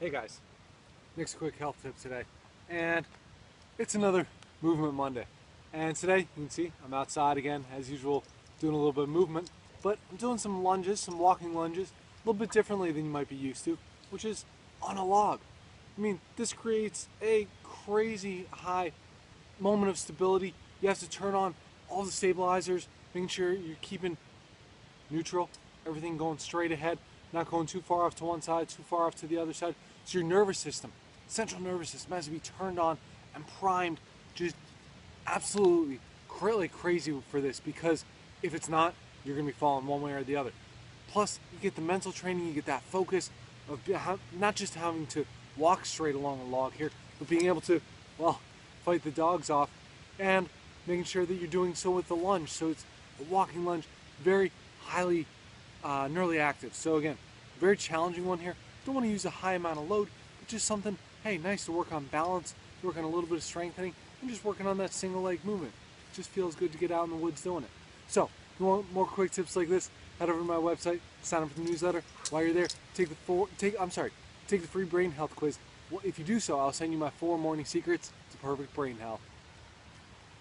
Hey guys, Nick's quick health tip today, and it's another Movement Monday. And today, you can see, I'm outside again, as usual, doing a little bit of movement, but I'm doing some lunges, some walking lunges, a little bit differently than you might be used to, which is on a log. I mean, this creates a crazy high moment of stability. You have to turn on all the stabilizers, making sure you're keeping neutral, everything going straight ahead, not going too far off to one side, too far off to the other side. So your nervous system, central nervous system has to be turned on and primed just absolutely crazy for this because if it's not, you're gonna be falling one way or the other. Plus, you get the mental training, you get that focus of not just having to walk straight along a log here, but being able to, well, fight the dogs off and making sure that you're doing so with the lunge. So it's a walking lunge, very highly uh, neurally active. So again, very challenging one here. Don't want to use a high amount of load, but just something, hey, nice to work on balance, work on a little bit of strengthening, and just working on that single leg movement. It just feels good to get out in the woods doing it. So, if you want more quick tips like this, head over to my website, sign up for the newsletter. While you're there, take the four, take, I'm sorry, take the free brain health quiz. Well, if you do so, I'll send you my four morning secrets to perfect brain health.